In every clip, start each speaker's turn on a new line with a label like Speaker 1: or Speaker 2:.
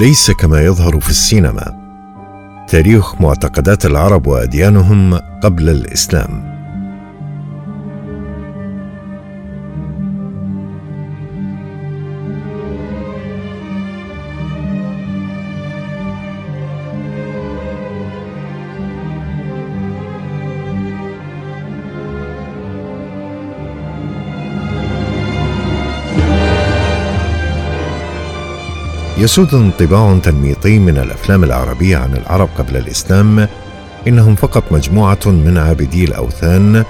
Speaker 1: ليس كما يظهر في السينما. تاريخ معتقدات العرب وأديانهم قبل الإسلام. يسود انطباع تنميطي من الأفلام العربية عن العرب قبل الإسلام إنهم فقط مجموعة من عابدي الأوثان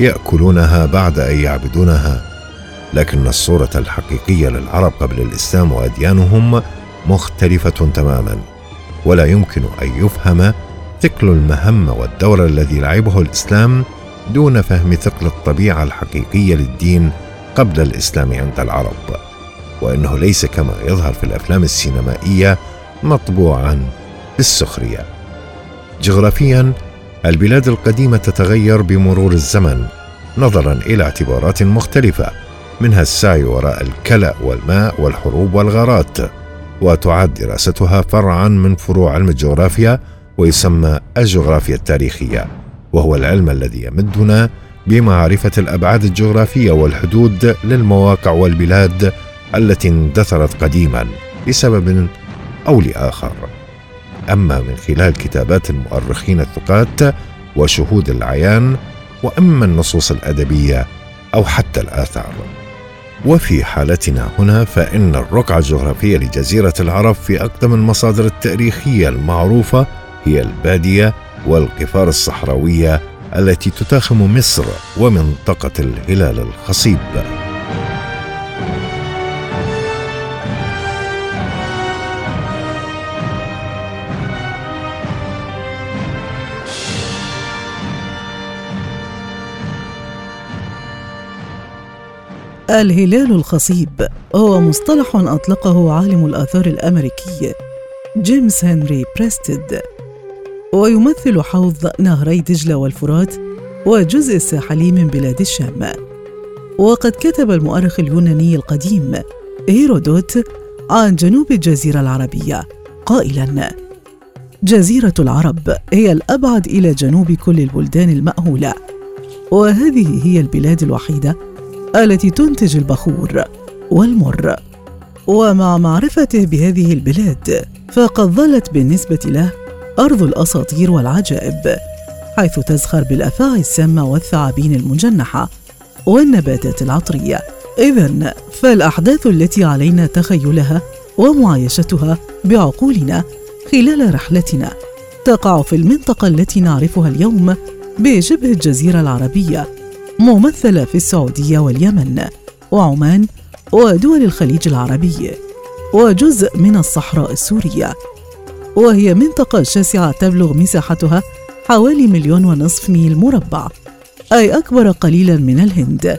Speaker 1: يأكلونها بعد أن يعبدونها لكن الصورة الحقيقية للعرب قبل الإسلام وأديانهم مختلفة تماما ولا يمكن أن يفهم ثقل المهمه والدور الذي لعبه الإسلام دون فهم ثقل الطبيعة الحقيقية للدين قبل الإسلام عند العرب. وإنه ليس كما يظهر في الأفلام السينمائية مطبوعا بالسخريه جغرافيا البلاد القديمة تتغير بمرور الزمن نظرا إلى اعتبارات مختلفة منها السعي وراء الكلأ والماء والحروب والغارات وتعد دراستها فرعا من فروع علم الجغرافيا ويسمى الجغرافيا التاريخية وهو العلم الذي يمدنا بمعرفة الأبعاد الجغرافية والحدود للمواقع والبلاد التي اندثرت قديما لسبب أو لآخر. أما من خلال كتابات المؤرخين الثقات وشهود العيان وأما النصوص الأدبية أو حتى الآثار. وفي حالتنا هنا فإن الرقعه الجغرافيه لجزيرة العرب في أقدم المصادر التاريخية المعروفة هي البادية والقفار الصحراوية التي تتاخم مصر ومنطقة الهلال الخصيب.
Speaker 2: الهلال الخصيب. هو مصطلح أطلقه عالم الآثار الأمريكي جيمس هنري بريستد ويمثل حوض نهري دجلة والفرات وجزء الساحلي من بلاد الشام. وقد كتب المؤرخ اليوناني القديم هيرودوت عن جنوب الجزيرة العربية قائلاً: جزيرة العرب هي الأبعد إلى جنوب كل البلدان المأهولة، وهذه هي البلاد الوحيدة التي تنتج البخور والمر. ومع معرفته بهذه البلاد فقد ظلت بالنسبة له أرض الأساطير والعجائب حيث تزخر بالأفاعي السامه والثعابين المجنحة والنباتات العطرية. اذا فالأحداث التي علينا تخيلها ومعايشتها بعقولنا خلال رحلتنا تقع في المنطقة التي نعرفها اليوم بشبه الجزيرة العربية. ممثلة في السعودية واليمن وعمان ودول الخليج العربي وجزء من الصحراء السورية. وهي منطقة شاسعة تبلغ مساحتها حوالي مليون ونصف ميل مربع أي أكبر قليلا من الهند.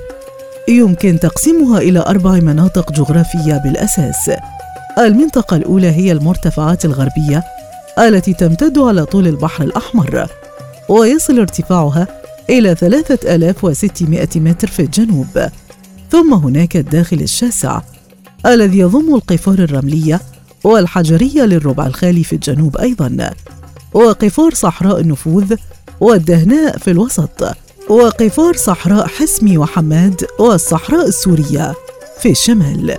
Speaker 2: يمكن تقسيمها إلى أربع مناطق جغرافية بالأساس. المنطقة الأولى هي المرتفعات الغربية التي تمتد على طول البحر الأحمر ويصل ارتفاعها إلى 3600 متر في الجنوب. ثم هناك الداخل الشاسع الذي يضم القفار الرملية والحجرية للربع الخالي في الجنوب أيضا وقفار صحراء النفوذ والدهناء في الوسط وقفار صحراء حسمي وحماد والصحراء السورية في الشمال.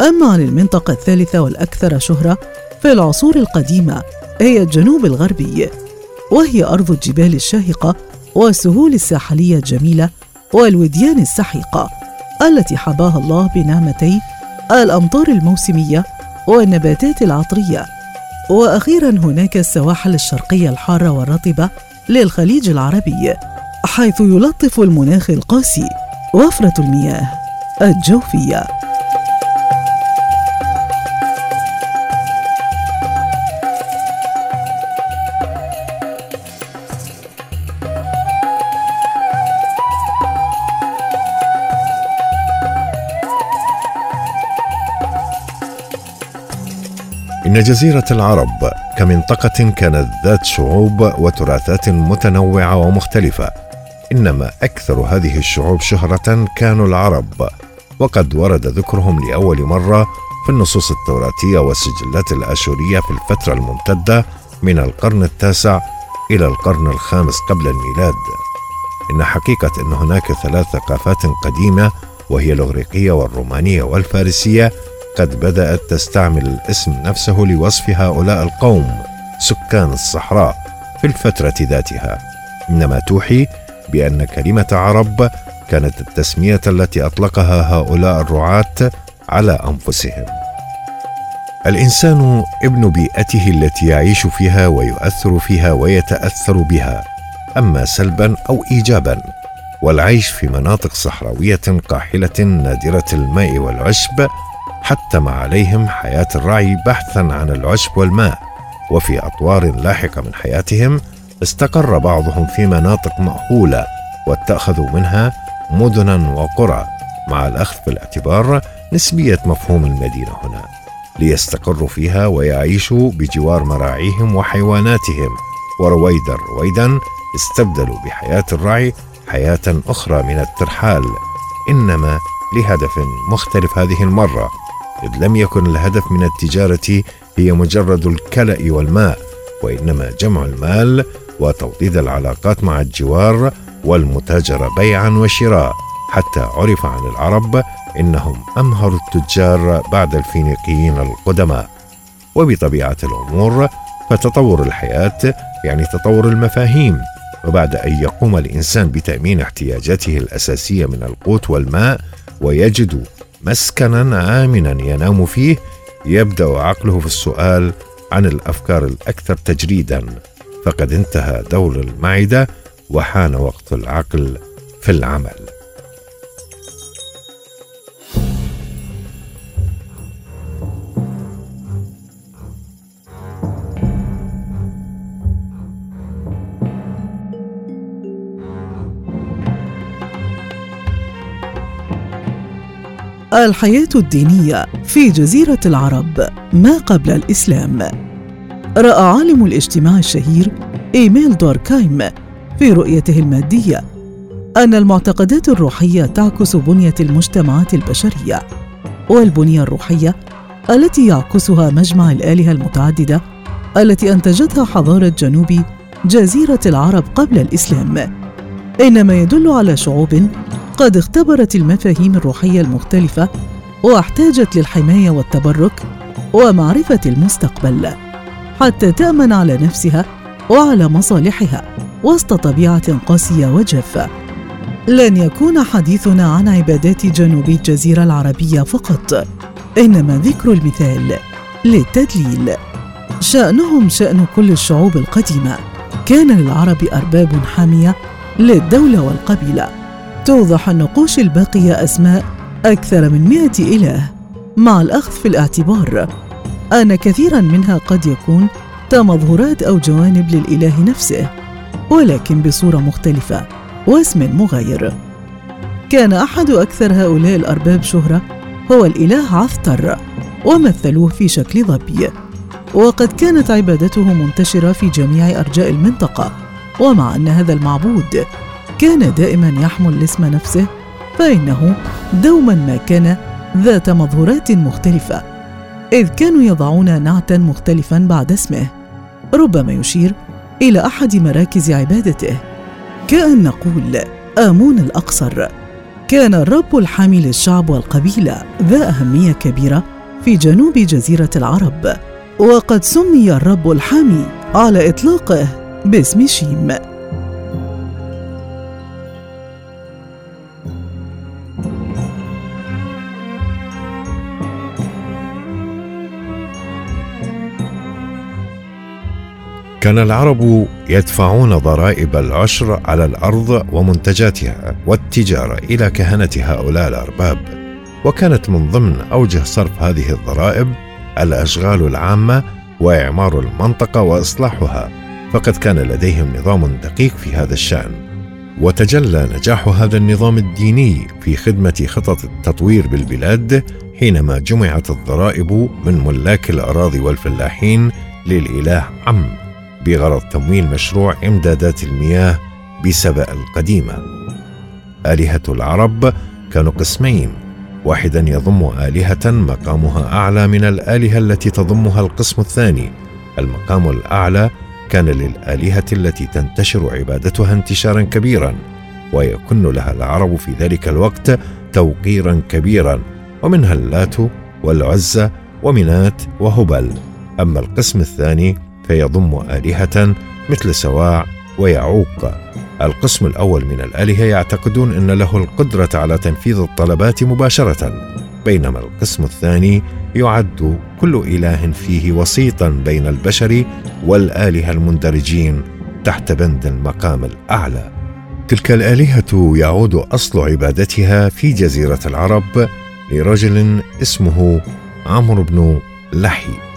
Speaker 2: أما عن المنطقة الثالثة والأكثر شهرة في العصور القديمة هي الجنوب الغربي وهي أرض الجبال الشاهقة والسهول الساحلية الجميلة والوديان السحيقة التي حباها الله بنعمتي الأمطار الموسمية والنباتات العطرية. وأخيرا هناك السواحل الشرقية الحارة والرطبة للخليج العربي حيث يلطف المناخ القاسي وفرة المياه الجوفية.
Speaker 1: إن جزيرة العرب كمنطقة كانت ذات شعوب وتراثات متنوعة ومختلفة إنما أكثر هذه الشعوب شهرة كانوا العرب وقد ورد ذكرهم لأول مرة في النصوص التوراتية والسجلات الآشورية في الفترة الممتدة من القرن التاسع إلى القرن الخامس قبل الميلاد. إن حقيقة أن هناك ثلاث ثقافات قديمة وهي الإغريقية والرومانية والفارسية قد بدأت تستعمل الاسم نفسه لوصف هؤلاء القوم سكان الصحراء في الفترة ذاتها. إنما توحي بأن كلمة عرب كانت التسمية التي أطلقها هؤلاء الرعاة على أنفسهم. الإنسان ابن بيئته التي يعيش فيها ويؤثر فيها ويتأثر بها أما سلبا أو ايجابا. والعيش في مناطق صحراوية قاحلة نادرة الماء والعشب حتم عليهم حياة الرعي بحثا عن العشب والماء. وفي أطوار لاحقة من حياتهم استقر بعضهم في مناطق مأهولة واتخذوا منها مدنا وقرى مع الأخذ في الاعتبار نسبية مفهوم المدينة هنا. ليستقروا فيها ويعيشوا بجوار مراعيهم وحيواناتهم. ورويدا رويدا استبدلوا بحياة الرعي حياة أخرى من الترحال. إنما لهدف مختلف هذه المرة. إذ لم يكن الهدف من التجارة هي مجرد الكلأ والماء وإنما جمع المال وتوطيد العلاقات مع الجوار والمتاجرة بيعا وشراء. حتى عرف عن العرب إنهم أمهر التجار بعد الفينيقيين القدماء. وبطبيعة الأمور فتطور الحياة يعني تطور المفاهيم. وبعد أن يقوم الإنسان بتأمين احتياجاته الأساسية من القوت والماء ويجد مسكنا آمنا ينام فيه يبدأ عقله في السؤال عن الأفكار الأكثر تجريدا. فقد انتهى دور المعدة وحان وقت العقل في العمل.
Speaker 2: الحياة الدينية في جزيرة العرب ما قبل الإسلام. رأى عالم الاجتماع الشهير إيميل دوركايم في رؤيته المادية أن المعتقدات الروحية تعكس بنية المجتمعات البشرية والبنية الروحية التي يعكسها مجمع الآلهة المتعددة التي أنتجتها حضارة جنوب جزيرة العرب قبل الإسلام. إنما يدل على شعوب قد اختبرت المفاهيم الروحية المختلفة واحتاجت للحماية والتبرك ومعرفة المستقبل حتى تأمن على نفسها وعلى مصالحها وسط طبيعة قاسية وجافة. لن يكون حديثنا عن عبادات جنوب الجزيرة العربية فقط إنما ذكر المثال للتدليل. شأنهم شأن كل الشعوب القديمة. كان للعرب أرباب حامية للدولة والقبيلة. توضح النقوش الباقية أسماء أكثر من مئة إله مع الأخذ في الاعتبار. أن كثيرا منها قد يكون تمظهرات أو جوانب للإله نفسه ولكن بصورة مختلفة واسم مغاير. كان أحد أكثر هؤلاء الأرباب شهرة هو الإله عثتر ومثلوه في شكل ظبي. وقد كانت عبادته منتشرة في جميع أرجاء المنطقة ومع أن هذا المعبود كان دائما يحمل الاسم نفسه فإنه دوما ما كان ذات مظهرات مختلفة إذ كانوا يضعون نعتا مختلفا بعد اسمه ربما يشير إلى أحد مراكز عبادته. كأن نقول آمون الأقصر. كان الرب الحامي للشعب والقبيلة ذا أهمية كبيرة في جنوب جزيرة العرب وقد سمي الرب الحامي على إطلاقه باسم شيم.
Speaker 1: كان العرب يدفعون ضرائب العشر على الأرض ومنتجاتها والتجارة إلى كهنة هؤلاء الأرباب. وكانت من ضمن أوجه صرف هذه الضرائب الأشغال العامة وإعمار المنطقة وإصلاحها فقد كان لديهم نظام دقيق في هذا الشأن. وتجلى نجاح هذا النظام الديني في خدمة خطط التطوير بالبلاد حينما جمعت الضرائب من ملاك الأراضي والفلاحين للإله عم. بغرض تمويل مشروع إمدادات المياه بسبأ القديمة. آلهة العرب كانوا قسمين واحدا يضم آلهة مقامها أعلى من الآلهة التي تضمها القسم الثاني المقام الأعلى كان للآلهة التي تنتشر عبادتها انتشارا كبيرا ويكن لها العرب في ذلك الوقت توقيرا كبيرا ومنها اللات والعزة ومنات وهبل أما القسم الثاني فيضم آلهة مثل سواع ويعوق. القسم الأول من الآلهة يعتقدون أن له القدرة على تنفيذ الطلبات مباشرة بينما القسم الثاني يعد كل إله فيه وسيطا بين البشر والآلهة المندرجين تحت بند المقام الأعلى. تلك الآلهة يعود أصل عبادتها في جزيرة العرب لرجل اسمه عمرو بن لحي.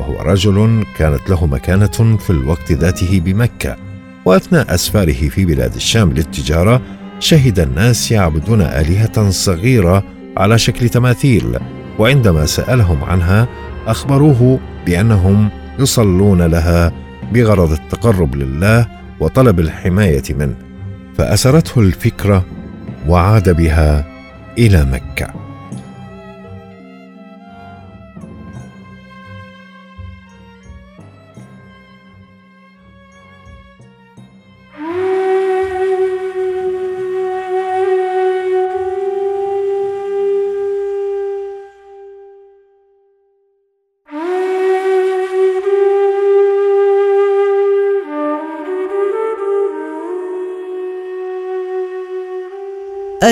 Speaker 1: وهو رجل كانت له مكانة في الوقت ذاته بمكة وأثناء أسفاره في بلاد الشام للتجارة شهد الناس يعبدون آلهة صغيرة على شكل تماثيل وعندما سألهم عنها أخبروه بأنهم يصلون لها بغرض التقرب لله وطلب الحماية منه فأسرته الفكرة وعاد بها إلى مكة.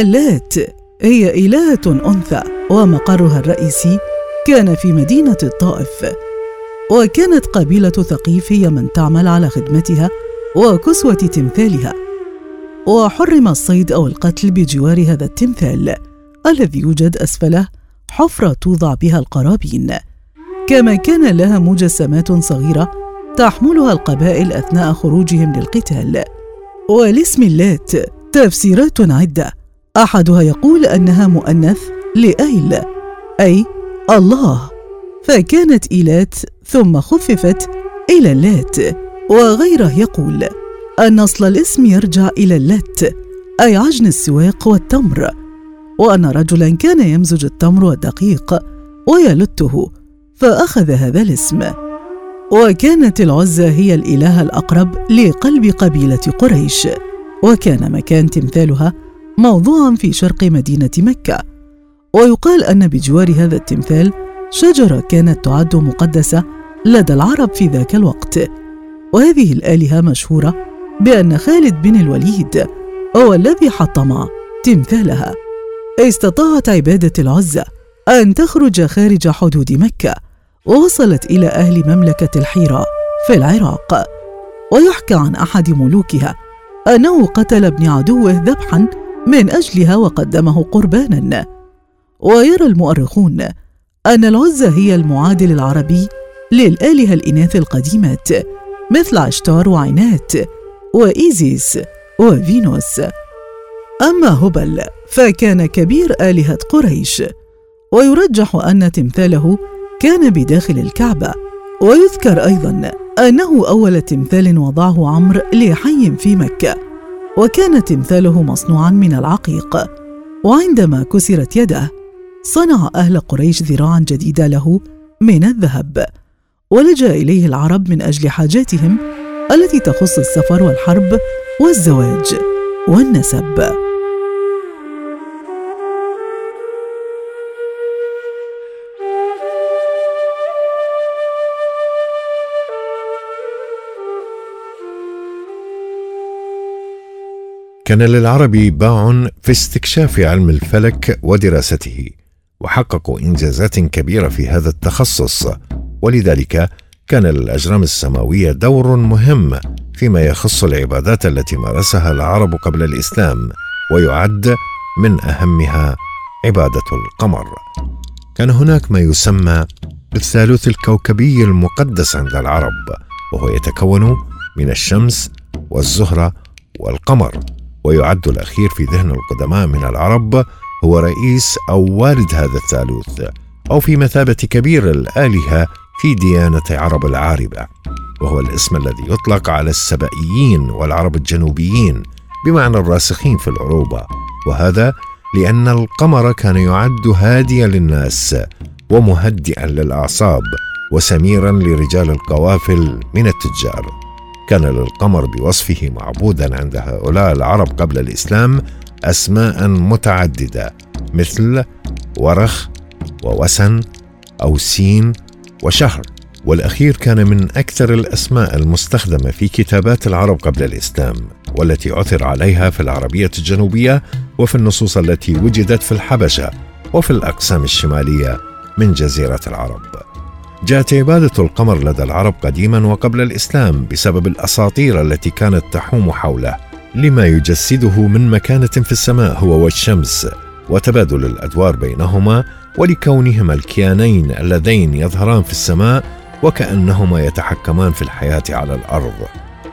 Speaker 2: اللات هي إلهة أنثى ومقرها الرئيسي كان في مدينة الطائف. وكانت قبيلة ثقيف هي من تعمل على خدمتها وكسوة تمثالها. وحرم الصيد أو القتل بجوار هذا التمثال الذي يوجد أسفله حفرة توضع بها القرابين. كما كان لها مجسمات صغيرة تحملها القبائل أثناء خروجهم للقتال. ولاسم اللات تفسيرات عدة أحدها يقول أنها مؤنث لأيل أي الله. فكانت إيلات ثم خففت إلى اللات وغيره يقول أن أصل الاسم يرجع إلى اللت أي عجن السواق والتمر. وأن رجلا كان يمزج التمر والدقيق ويلته فأخذ هذا الاسم. وكانت العزى هي الإله الأقرب لقلب قبيلة قريش. وكان مكان تمثالها موضوعا في شرق مدينة مكة. ويقال أن بجوار هذا التمثال شجرة كانت تعد مقدسة لدى العرب في ذاك الوقت. وهذه الآلهة مشهورة بأن خالد بن الوليد هو الذي حطم تمثالها. استطاعت عبادة العزة أن تخرج خارج حدود مكة ووصلت إلى أهل مملكة الحيرة في العراق. ويحكى عن أحد ملوكها أنه قتل ابن عدوه ذبحا من أجلها وقدمه قربانا. ويرى المؤرخون أن العزى هي المعادل العربي للآلهة الإناث القديمات مثل عشتار وعينات وإيزيس وفينوس. أما هبل فكان كبير آلهة قريش ويرجح أن تمثاله كان بداخل الكعبة. ويذكر أيضا أنه أول تمثال وضعه عمرو لحي في مكة. وكان تمثاله مصنوعا من العقيق. وعندما كسرت يده صنع أهل قريش ذراعا جديدة له من الذهب ولجأ إليه العرب من أجل حاجاتهم التي تخص السفر والحرب والزواج والنسب.
Speaker 1: كان للعرب باع في استكشاف علم الفلك ودراسته وحققوا إنجازات كبيرة في هذا التخصص. ولذلك كان للأجرام السماوية دور مهم فيما يخص العبادات التي مارسها العرب قبل الإسلام ويعد من أهمها عبادة القمر. كان هناك ما يسمى بالثالوث الكوكبي المقدس عند العرب وهو يتكون من الشمس والزهرة والقمر. ويعد الأخير في ذهن القدماء من العرب هو رئيس أو والد هذا الثالوث أو في مثابة كبير الآلهة في ديانة عرب العاربة وهو الاسم الذي يطلق على السبائيين والعرب الجنوبيين بمعنى الراسخين في العروبة وهذا لأن القمر كان يعد هاديا للناس ومهدئا للأعصاب وسميرا لرجال القوافل من التجار. كان للقمر بوصفه معبودا عند هؤلاء العرب قبل الإسلام أسماء متعددة مثل ورخ ووسن أو سين وشهر. والأخير كان من أكثر الأسماء المستخدمة في كتابات العرب قبل الإسلام والتي عثر عليها في العربية الجنوبية وفي النصوص التي وجدت في الحبشة وفي الأقسام الشمالية من جزيرة العرب. جاءت عبادة القمر لدى العرب قديما وقبل الإسلام بسبب الأساطير التي كانت تحوم حوله لما يجسده من مكانة في السماء هو والشمس وتبادل الأدوار بينهما ولكونهما الكيانين اللذين يظهران في السماء وكأنهما يتحكمان في الحياة على الأرض.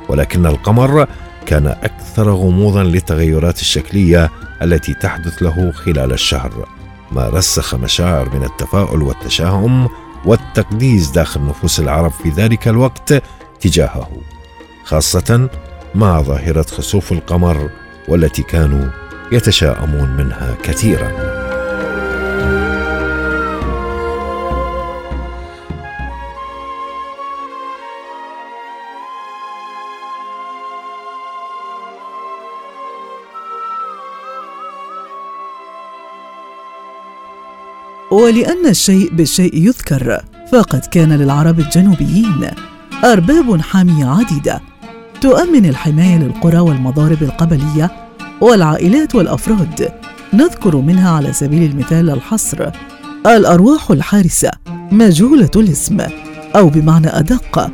Speaker 1: ولكن القمر كان أكثر غموضا للتغيرات الشكلية التي تحدث له خلال الشهر ما رسخ مشاعر من التفاؤل والتشاؤم والتقديس داخل نفوس العرب في ذلك الوقت تجاهه خاصة مع ظاهرة خسوف القمر والتي كانوا يتشاءمون منها كثيرا.
Speaker 2: ولأن الشيء بالشيء يذكر فقد كان للعرب الجنوبيين أرباب حامية عديدة تؤمن الحماية للقرى والمضارب القبلية والعائلات والأفراد. نذكر منها على سبيل المثال الحصر الأرواح الحارسة مجهولة الاسم أو بمعنى أدق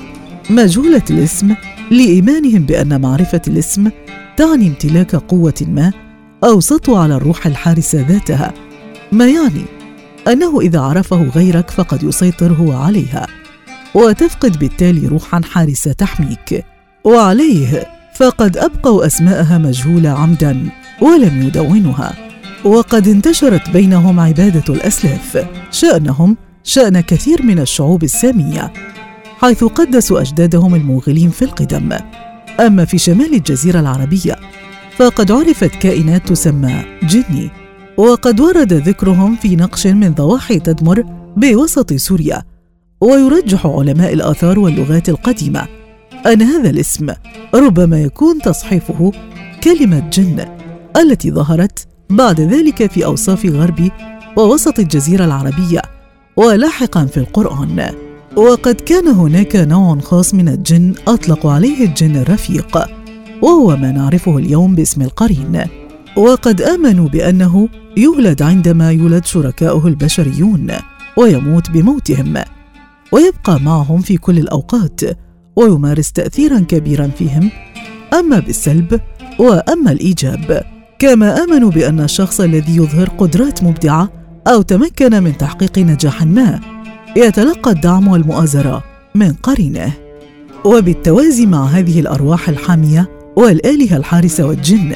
Speaker 2: مجهولة الاسم لإيمانهم بأن معرفة الاسم تعني امتلاك قوة ما أو سطو على الروح الحارسة ذاتها. ما يعني؟ أنه إذا عرفه غيرك فقد يسيطر هو عليها وتفقد بالتالي روحا حارسه تحميك. وعليه فقد أبقوا أسماءها مجهولة عمدا ولم يدونها. وقد انتشرت بينهم عبادة الأسلاف شأنهم شأن كثير من الشعوب السامية حيث قدسوا أجدادهم الموغلين في القدم. أما في شمال الجزيرة العربية فقد عرفت كائنات تسمى جني. وقد ورد ذكرهم في نقش من ضواحي تدمر بوسط سوريا ويرجح علماء الآثار واللغات القديمة أن هذا الاسم ربما يكون تصحيفه كلمة جن التي ظهرت بعد ذلك في أوصاف غرب ووسط الجزيرة العربية ولاحقا في القرآن. وقد كان هناك نوع خاص من الجن اطلقوا عليه الجن الرفيق وهو ما نعرفه اليوم باسم القرين. وقد آمنوا بأنه يولد عندما يولد شركاؤه البشريون ويموت بموتهم ويبقى معهم في كل الأوقات ويمارس تاثيرا كبيرا فيهم أما بالسلب وأما الإيجاب. كما آمنوا بأن الشخص الذي يظهر قدرات مبدعة أو تمكن من تحقيق نجاح ما يتلقى الدعم والمؤازرة من قرينه. وبالتوازي مع هذه الأرواح الحامية والآلهة الحارسة والجن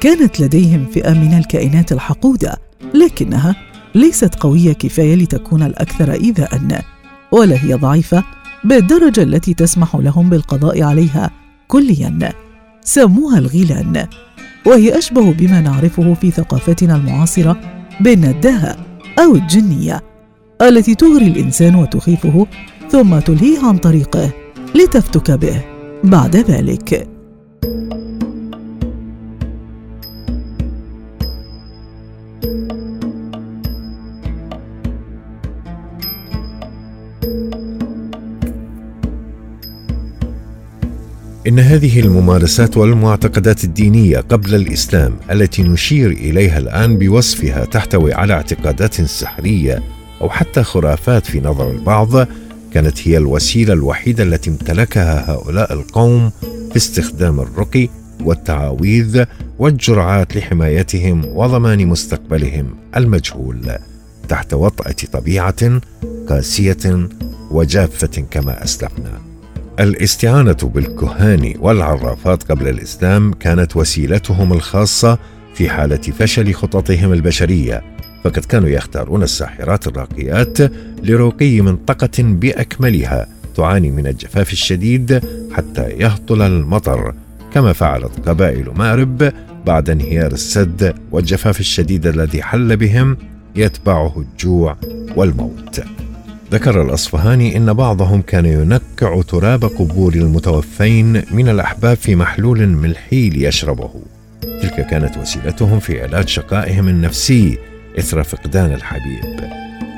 Speaker 2: كانت لديهم فئة من الكائنات الحقودة لكنها ليست قوية كفاية لتكون الأكثر ايذاء ولا هي ضعيفة بالدرجة التي تسمح لهم بالقضاء عليها كليا. سموها الغيلان وهي أشبه بما نعرفه في ثقافتنا المعاصرة بالنداهه أو الجنية التي تغري الإنسان وتخيفه ثم تلهيه عن طريقه لتفتك به. بعد ذلك
Speaker 1: إن هذه الممارسات والمعتقدات الدينية قبل الإسلام التي نشير إليها الآن بوصفها تحتوي على اعتقادات سحرية أو حتى خرافات في نظر البعض كانت هي الوسيلة الوحيدة التي امتلكها هؤلاء القوم في استخدام الرقي والتعاويذ والجرعات لحمايتهم وضمان مستقبلهم المجهول تحت وطأة طبيعة قاسية وجافة كما أسلفنا. الاستعانة بالكهان والعرافات قبل الإسلام كانت وسيلتهم الخاصة في حالة فشل خططهم البشرية فقد كانوا يختارون الساحرات الراقيات لرقي منطقة بأكملها تعاني من الجفاف الشديد حتى يهطل المطر كما فعلت قبائل مأرب بعد انهيار السد والجفاف الشديد الذي حل بهم يتبعه الجوع والموت. ذكر الأصفهاني إن بعضهم كان ينكع تراب قبور المتوفين من الأحباب في محلول ملحي ليشربه. تلك كانت وسيلتهم في علاج شقائهم النفسي إثر فقدان الحبيب.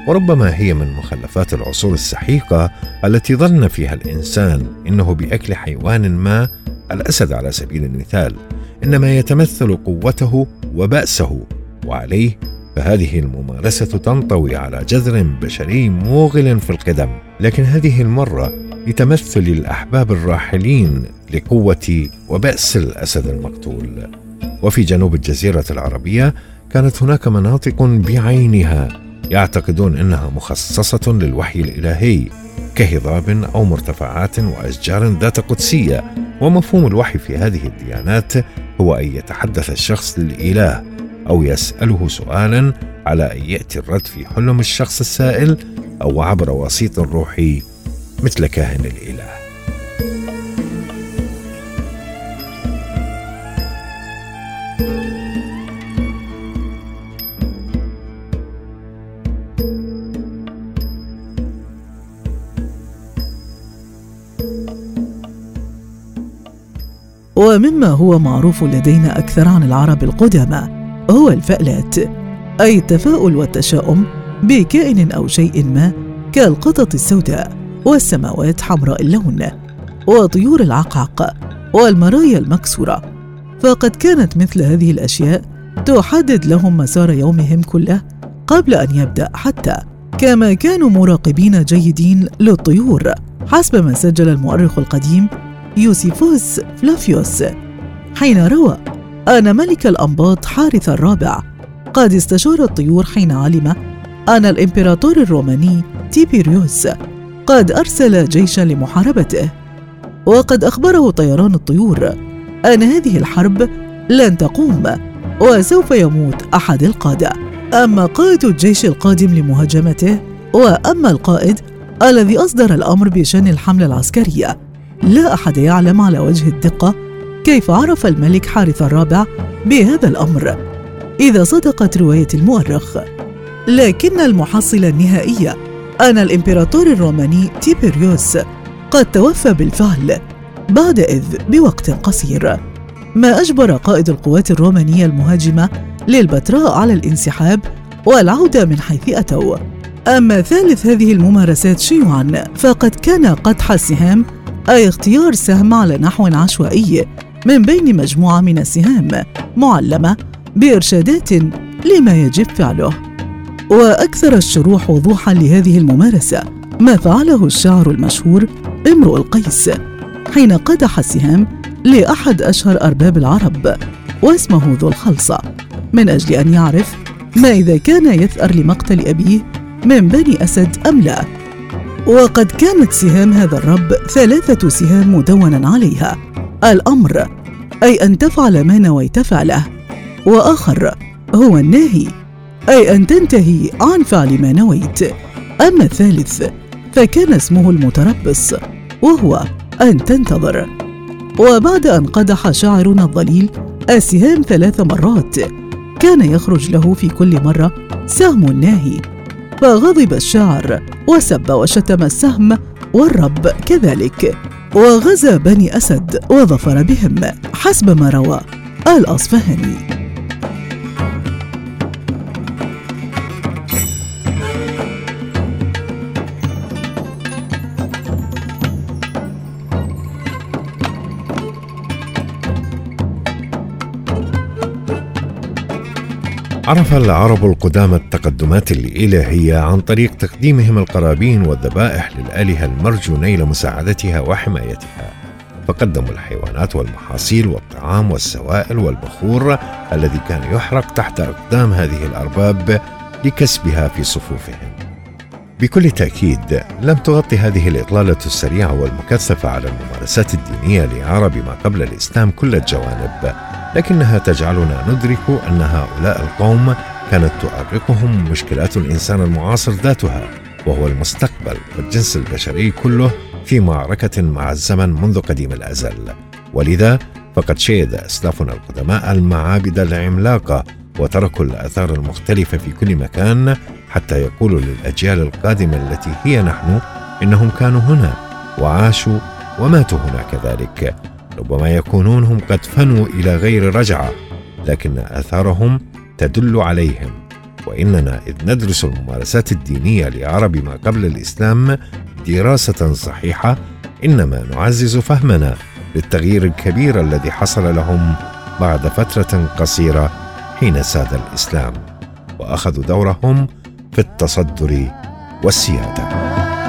Speaker 1: وربما هي من مخلفات العصور السحيقة التي ظن فيها الإنسان إنه بأكل حيوان ما الأسد على سبيل المثال إنما يتمثل قوته وبأسه وعليه فهذه الممارسة تنطوي على جذر بشري موغل في القدم. لكن هذه المرة لتمثل الأحباب الراحلين لقوة وبأس الأسد المقتول. وفي جنوب الجزيرة العربية كانت هناك مناطق بعينها يعتقدون إنها مخصصة للوحي الإلهي كهضاب أو مرتفعات وأشجار ذات قدسية. ومفهوم الوحي في هذه الديانات هو أن يتحدث الشخص للاله أو يسأله سؤالا على أن يأتي الرد في حلم الشخص السائل أو عبر وسيط روحي مثل كاهن الإله.
Speaker 2: ومما هو معروف لدينا أكثر عن العرب القدامى هو الفألات أي التفاؤل والتشاؤم بكائن أو شيء ما كالقطط السوداء والسماوات حمراء اللون وطيور العقعق والمرايا المكسورة. فقد كانت مثل هذه الأشياء تحدد لهم مسار يومهم كله قبل أن يبدأ حتى كما كانوا مراقبين جيدين للطيور. حسب ما سجل المؤرخ القديم يوسيفوس فلافيوس حين روى أن ملك الأنباط حارث الرابع قد استشار الطيور حين علم أن الإمبراطور الروماني تيبيريوس قد أرسل جيشا لمحاربته. وقد أخبره طيران الطيور أن هذه الحرب لن تقوم وسوف يموت أحد القادة. أما قائد الجيش القادم لمهاجمته وأما القائد الذي أصدر الأمر بشأن الحملة العسكرية لا أحد يعلم على وجه الدقة كيف عرف الملك حارث الرابع بهذا الأمر؟ إذا صدقت رواية المؤرخ. لكن المحصلة النهائية أن الإمبراطور الروماني تيبريوس قد توفى بالفعل بعد إذ بوقت قصير. ما أجبر قائد القوات الرومانية المهاجمة للبتراء على الانسحاب والعودة من حيث أتوا. أما ثالث هذه الممارسات شيوعا فقد كان قدح السهام أي اختيار سهم على نحو عشوائي من بين مجموعة من السهام معلمة بإرشادات لما يجب فعله. وأكثر الشروح وضوحا لهذه الممارسة ما فعله الشاعر المشهور امرؤ القيس حين قدح السهام لأحد أشهر أرباب العرب واسمه ذو الخلصة من أجل أن يعرف ما إذا كان يثأر لمقتل أبيه من بني أسد أم لا. وقد كانت سهام هذا الرب ثلاثة سهام مدونا عليها الأمر أي أن تفعل ما نويت فعله. وآخر هو الناهي أي أن تنتهي عن فعل ما نويت. أما الثالث فكان اسمه المتربص وهو أن تنتظر. وبعد أن قدح شاعرنا الضليل السهام ثلاث مرات كان يخرج له في كل مرة سهم ناهي فغضب الشاعر وسب وشتم السهم والرب كذلك. وغزا بني أسد وظفر بهم حسب ما روى الاصفهاني
Speaker 1: عرف العرب القدامى التقدمات الإلهية عن طريق تقديمهم القرابين والذبائح للآلهة المرجو نيل مساعدتها وحمايتها. فقدموا الحيوانات والمحاصيل والطعام والسوائل والبخور الذي كان يحرق تحت أقدام هذه الأرباب لكسبها في صفوفهم. بكل تأكيد لم تغطي هذه الإطلالة السريعة والمكثفة على الممارسات الدينية لعرب ما قبل الإسلام كل الجوانب. لكنها تجعلنا ندرك أن هؤلاء القوم كانت تؤرقهم مشكلات الإنسان المعاصر ذاتها وهو المستقبل والجنس البشري كله في معركة مع الزمن منذ قديم الأزل. ولذا فقد شيد أسلافنا القدماء المعابد العملاقة وتركوا الآثار المختلفة في كل مكان حتى يقولوا للأجيال القادمة التي هي نحن إنهم كانوا هنا وعاشوا وماتوا هنا كذلك. ربما يكونون هم قد فنوا إلى غير رجعة لكن آثارهم تدل عليهم. وإننا إذ ندرس الممارسات الدينية لعرب ما قبل الإسلام دراسة صحيحة إنما نعزز فهمنا للتغيير الكبير الذي حصل لهم بعد فترة قصيرة حين ساد الإسلام. وأخذوا دورهم في التصدر والسيادة.